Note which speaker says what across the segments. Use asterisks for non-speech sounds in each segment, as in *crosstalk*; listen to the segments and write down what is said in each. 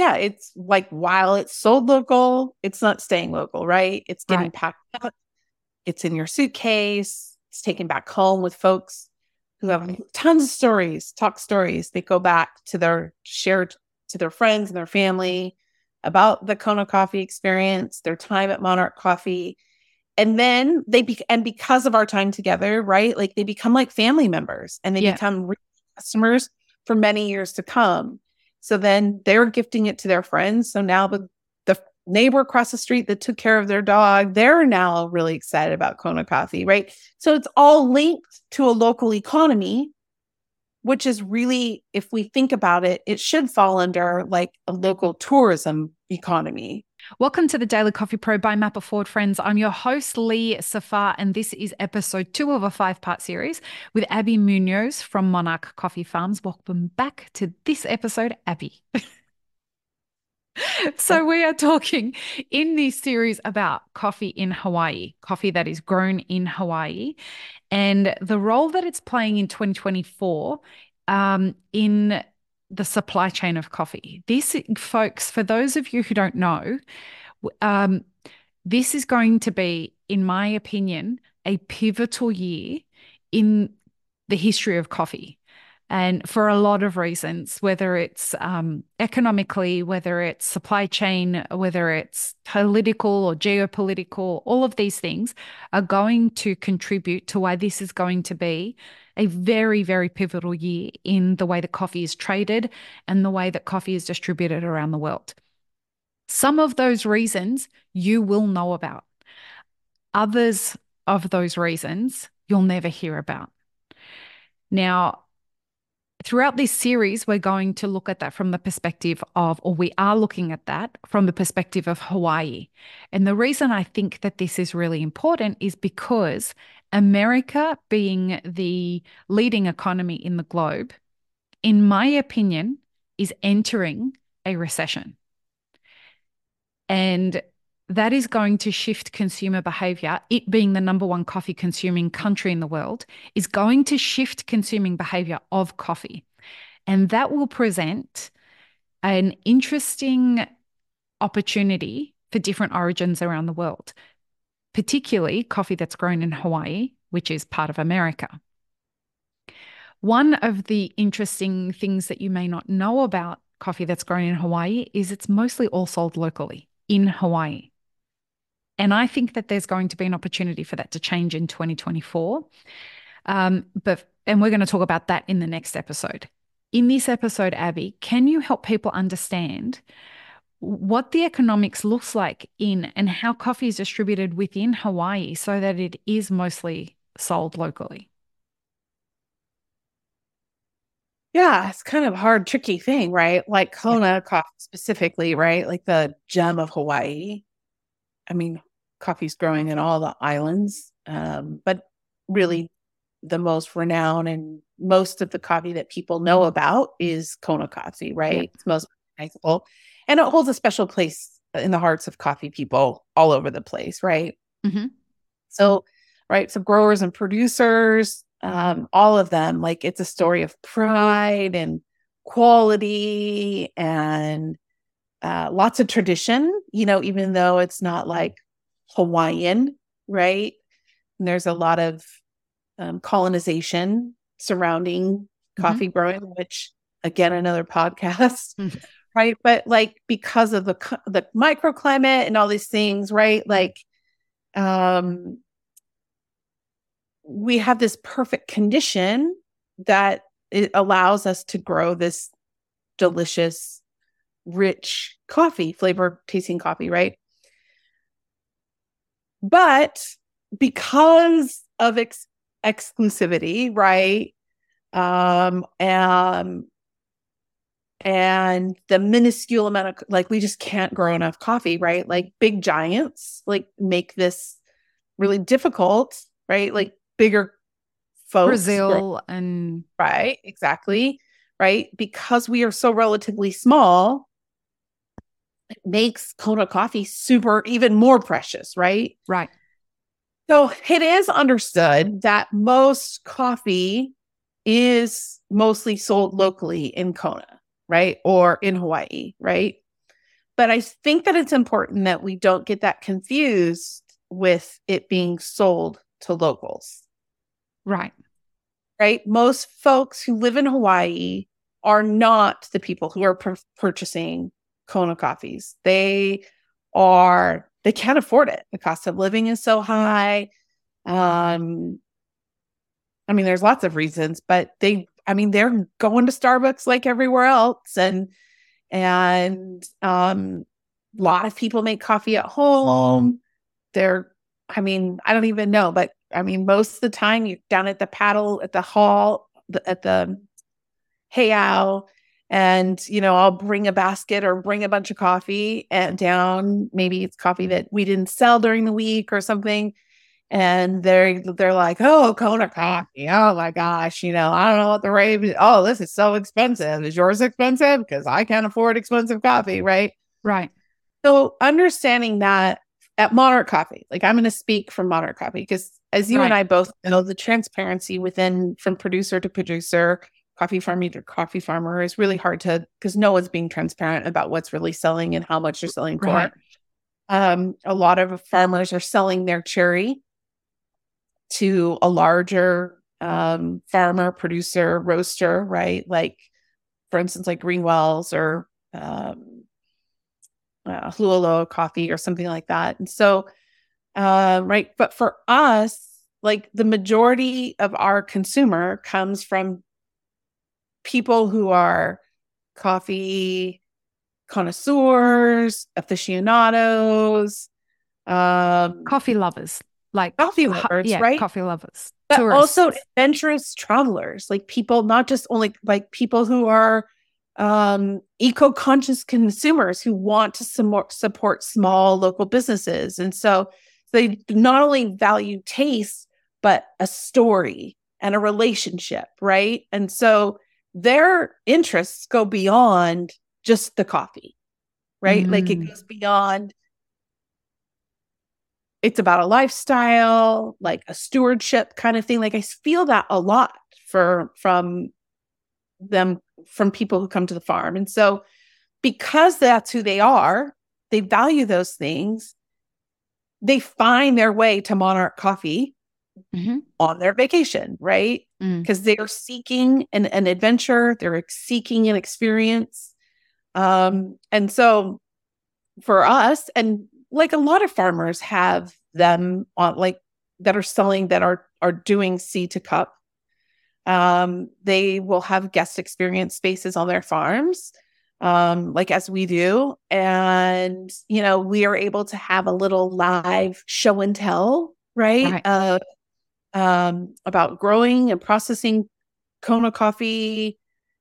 Speaker 1: yeah, it's like while it's sold local, it's not staying local, right? It's getting right. packed up, it's in your suitcase, it's taken back home with folks who have tons of stories, talk stories. They go back to their shared to their friends and their family about the Kona coffee experience, their time at Monarch Coffee. And then they be and because of our time together, right? Like they become like family members and they yeah. become customers for many years to come. So then they're gifting it to their friends. So now the the neighbor across the street that took care of their dog, they're now really excited about Kona coffee, right? So it's all linked to a local economy, which is really, if we think about it, it should fall under like a local tourism economy.
Speaker 2: Welcome to the Daily Coffee Pro by Map It Forward, friends. I'm your host, Lee Safar, and this is episode two of a five part series with Abby Munoz from Monarch Coffee Farms. Welcome back to this episode, Abby. *laughs* so, we are talking in this series about coffee in Hawaii, coffee that is grown in Hawaii, and the role that it's playing in 2024 um, in the supply chain of coffee. This, folks, for those of you who don't know, um, this is going to be, in my opinion, a pivotal year in the history of coffee. And for a lot of reasons, whether it's um, economically, whether it's supply chain, whether it's political or geopolitical, all of these things are going to contribute to why this is going to be a very, very pivotal year in the way that coffee is traded and the way that coffee is distributed around the world. Some of those reasons you will know about, others of those reasons you'll never hear about. Now, throughout this series, we're going to look at that from the perspective of, or we are looking at that from the perspective of Hawaii. And the reason I think that this is really important is because America being the leading economy in the globe, in my opinion, is entering a recession. And that is going to shift consumer behavior. It being the number one coffee consuming country in the world is going to shift consuming behavior of coffee. And that will present an interesting opportunity for different origins around the world particularly coffee that's grown in Hawaii, which is part of America. One of the interesting things that you may not know about coffee that's grown in Hawaii is it's mostly all sold locally in Hawaii. And I think that there's going to be an opportunity for that to change in 2024. Um, but and we're going to talk about that in the next episode. In this episode, Abby, can you help people understand what the economics looks like in and how coffee is distributed within Hawaii so that it is mostly sold locally?
Speaker 1: Yeah, it's kind of a hard, tricky thing, right? Like Kona yeah. coffee specifically, right? Like the gem of Hawaii. I mean, coffee's growing in all the islands, um, but really the most renowned and most of the coffee that people know about is Kona coffee, right? Yeah. It's most recognizable and it holds a special place in the hearts of coffee people all over the place, right? Mm-hmm. So, right, so growers and producers, um, all of them, like it's a story of pride and quality and uh, lots of tradition, you know, even though it's not like Hawaiian, right? And there's a lot of um, colonization surrounding mm-hmm. coffee growing, which again, another podcast. Mm-hmm right but like because of the the microclimate and all these things right like um we have this perfect condition that it allows us to grow this delicious rich coffee flavor tasting coffee right but because of ex- exclusivity right um and and the minuscule amount of like we just can't grow enough coffee right? Like big giants like make this really difficult right? Like bigger folks
Speaker 2: brazil and
Speaker 1: right exactly right? Because we are so relatively small makes kona coffee super even more precious right
Speaker 2: right
Speaker 1: so it is understood that most coffee is mostly sold locally in kona right? Or in Hawaii, right? but I think that it's important that we don't get that confused with it being sold to locals.
Speaker 2: Right.
Speaker 1: Right. Most folks who live in Hawaii are not the people who are pur- purchasing Kona coffees. They are, they can't afford it. The cost of living is so high. Um, I mean, there's lots of reasons, but they, I mean, they're going to Starbucks like everywhere else. And, and, um, a lot of people make coffee at home. They're, I mean, I don't even know, but I mean, most of the time you're down at the paddle at the hall, the, at the heiau, and you know, I'll bring a basket or bring a bunch of coffee and down. Maybe it's coffee that we didn't sell during the week or something. And they're they're like, oh, Kona coffee. Oh my gosh, you know, I don't know what the rate. Is. Oh, this is so expensive. Is yours expensive? Because I can't afford expensive coffee, right?
Speaker 2: Right.
Speaker 1: So understanding that at Monarch Coffee, like I'm going to speak from Monarch Coffee because as you right. and I both know, the transparency within from producer to producer, coffee farmer to coffee farmer is really hard to because no one's being transparent about what's really selling and how much they're selling for. Right. Um, a lot of farmers are selling their cherry to a larger um, farmer, producer, roaster, right? Like, for instance, like Greenwells or um, uh, coffee or something like that. And so, uh, right. But for us, like the majority of our consumer comes from people who are coffee connoisseurs, aficionados, um,
Speaker 2: coffee lovers like
Speaker 1: coffee lovers,
Speaker 2: yeah,
Speaker 1: right?
Speaker 2: Coffee lovers,
Speaker 1: but Tourists. also adventurous travelers, like people, not just only like people who are um, eco-conscious consumers who want to support, support small local businesses, and so they not only value taste but a story and a relationship, right? And so their interests go beyond just the coffee, right? Mm. Like it mm. goes beyond it's about a lifestyle, like a stewardship kind of thing. Like I feel that a lot for from them from people who come to the farm. And so because that's who they are, they value those things. They find their way to Monarch Coffee mm-hmm. on their vacation, right? Because mm. they are seeking an, an adventure, they're seeking an experience. Um, and so for us, and like a lot of farmers have them on like that are selling that are are doing seed to cup. Um, they will have guest experience spaces on their farms, um, like as we do, and you know we are able to have a little live show and tell, right? right. Uh, um, about growing and processing Kona coffee.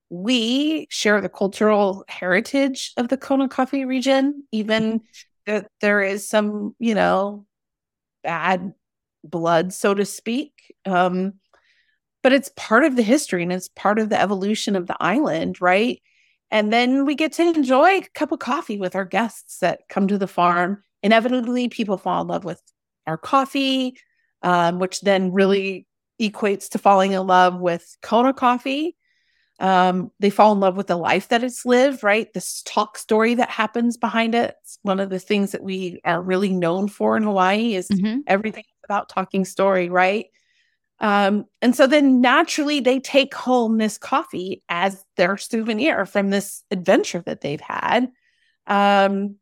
Speaker 1: We share the cultural heritage of the Kona coffee region, even that there is some, you know, bad blood, so to speak. Um, but it's part of the history and it's part of the evolution of the island, right? And then we get to enjoy a cup of coffee with our guests that come to the farm. Inevitably, people fall in love with our coffee, um, which then really equates to falling in love with Kona coffee. Um, they fall in love with the life that it's lived, right? This talk story that happens behind it. It's one of the things that we are really known for in Hawaii is mm-hmm. everything about talking story, right? Um, and so then naturally they take home this coffee as their souvenir from this adventure that they've had. Um,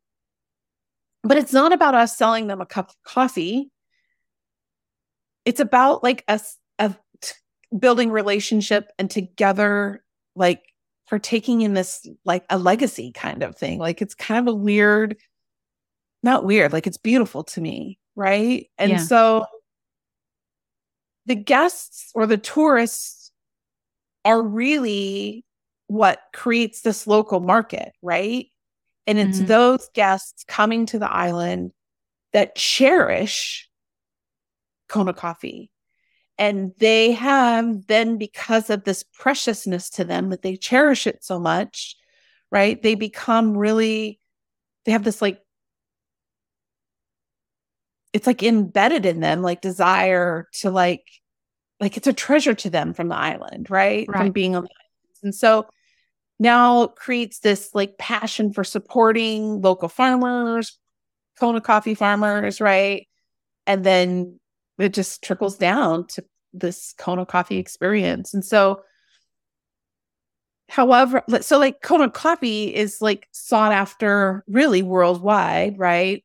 Speaker 1: but it's not about us selling them a cup of coffee. It's about like us of building relationship and together like partaking in this like a legacy kind of thing. Like it's kind of a weird, not weird, like it's beautiful to me. Right. And yeah. so the guests or the tourists are really what creates this local market. Right. And it's mm-hmm. those guests coming to the island that cherish Kona coffee and they have then because of this preciousness to them that they cherish it so much right they become really they have this like it's like embedded in them like desire to like like it's a treasure to them from the island right, right. from being on the islands and so now creates this like passion for supporting local farmers, Kona coffee farmers, right? And then it just trickles down to this Kona coffee experience. And so, however, so like Kona coffee is like sought after really worldwide, right?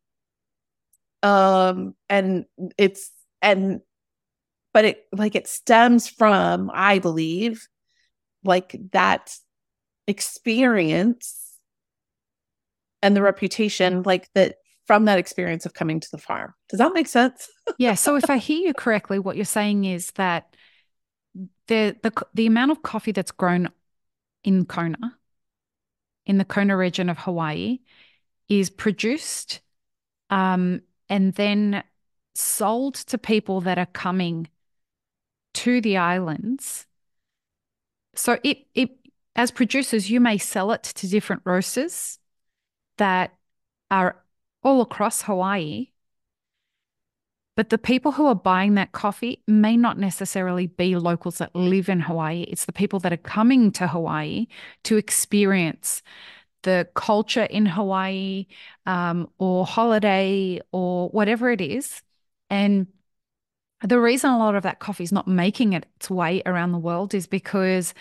Speaker 1: Um, and it's, and, but it like it stems from, I believe, like that experience and the reputation, like that from that experience of coming to the farm. Does that make sense? *laughs*
Speaker 2: yeah. So if I hear you correctly, what you're saying is that the the the amount of coffee that's grown in Kona, in the Kona region of Hawaii, is produced um, and then sold to people that are coming to the islands. So it it as producers, you may sell it to different roasters that are all across Hawaii. But the people who are buying that coffee may not necessarily be locals that live in Hawaii. It's the people that are coming to Hawaii to experience the culture in Hawaii um, or holiday or whatever it is. And the reason a lot of that coffee is not making its way around the world is because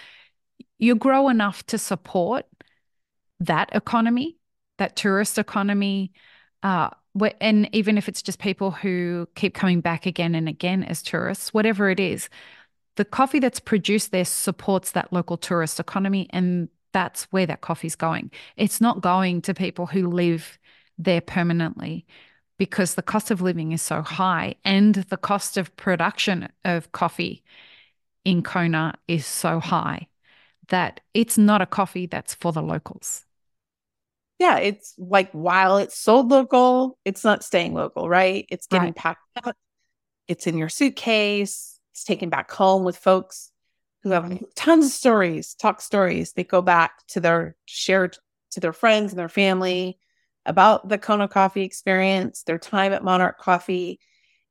Speaker 2: you grow enough to support that economy, that tourist economy, uh, and even if it's just people who keep coming back again and again as tourists, whatever it is, the coffee that's produced there supports that local tourist economy, and that's where that coffee's going. It's not going to people who live there permanently because the cost of living is so high and the cost of production of coffee in Kona is so high that it's not a coffee that's for the locals.
Speaker 1: Yeah, it's like while it's sold local, it's not staying local, right? It's getting right. packed up, it's in your suitcase, it's taken back home with folks who have tons of stories, talk stories. They go back to their shared to their friends and their family about the Kona coffee experience, their time at Monarch Coffee.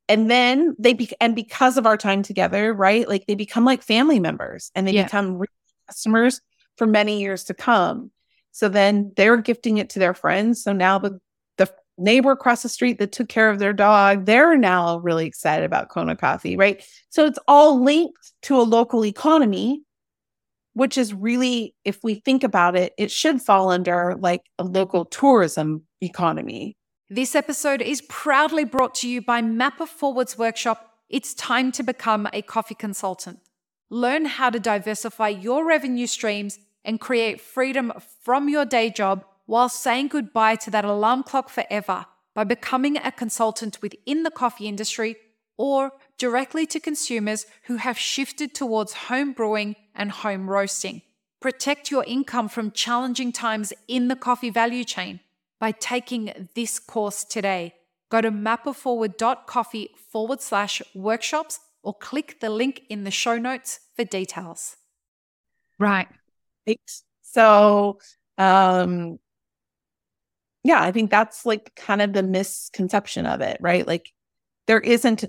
Speaker 1: And then they be- and because of our time together, right? Like they become like family members and they yeah. become customers for many years to come. So then they're gifting it to their friends. So now the, the neighbor across the street that took care of their dog, they're now really excited about Kona coffee, right? So it's all linked to a local economy, which is really, if we think about it, it should fall under like a local tourism economy.
Speaker 3: This episode is proudly brought to you by Map It Forward's workshop. It's time to become a coffee consultant. Learn how to diversify your revenue streams and create freedom from your day job while saying goodbye to that alarm clock forever by becoming a consultant within the coffee industry or directly to consumers who have shifted towards home brewing and home roasting. Protect your income from challenging times in the coffee value chain by taking this course today. Go to mapitforward.coffee forward slash workshops or click the link in the show notes for details.
Speaker 2: Right.
Speaker 1: So, um, yeah, I think that's like kind of the misconception of it, right? Like there isn't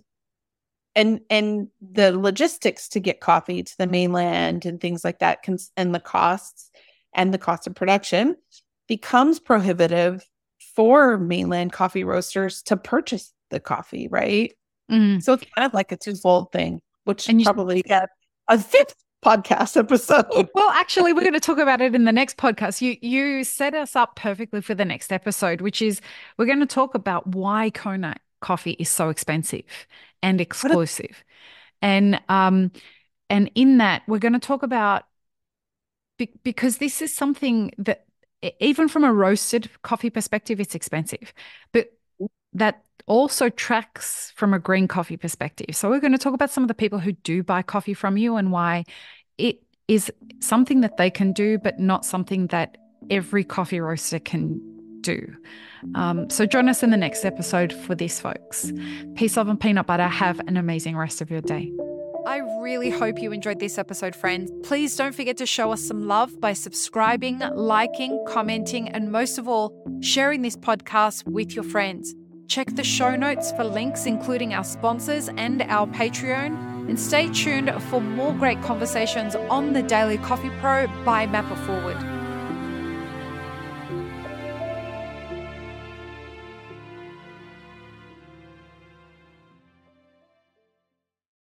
Speaker 1: and and the logistics to get coffee to the mainland and things like that can, and the costs and the cost of production becomes prohibitive for mainland coffee roasters to purchase the coffee, right? Mm. So it's kind of like a twofold thing, which and you probably get a fifth podcast episode. *laughs*
Speaker 2: Well, actually, we're going to talk about it in the next podcast. You you set us up perfectly for the next episode, which is we're going to talk about why Kona coffee is so expensive and exclusive, a- and um, and in that we're going to talk about be- because this is something that even from a roasted coffee perspective, it's expensive, but that also tracks from a green coffee perspective. So, we're going to talk about some of the people who do buy coffee from you and why it is something that they can do, but not something that every coffee roaster can do. Um, so, join us in the next episode for this, folks. Peace, love, and peanut butter. Have an amazing rest of your day.
Speaker 3: I really hope you enjoyed this episode, friends. Please don't forget to show us some love by subscribing, liking, commenting, and most of all, sharing this podcast with your friends. Check the show notes for links, including our sponsors and our Patreon. And stay tuned for more great conversations on the Daily Coffee Pro by Map It Forward.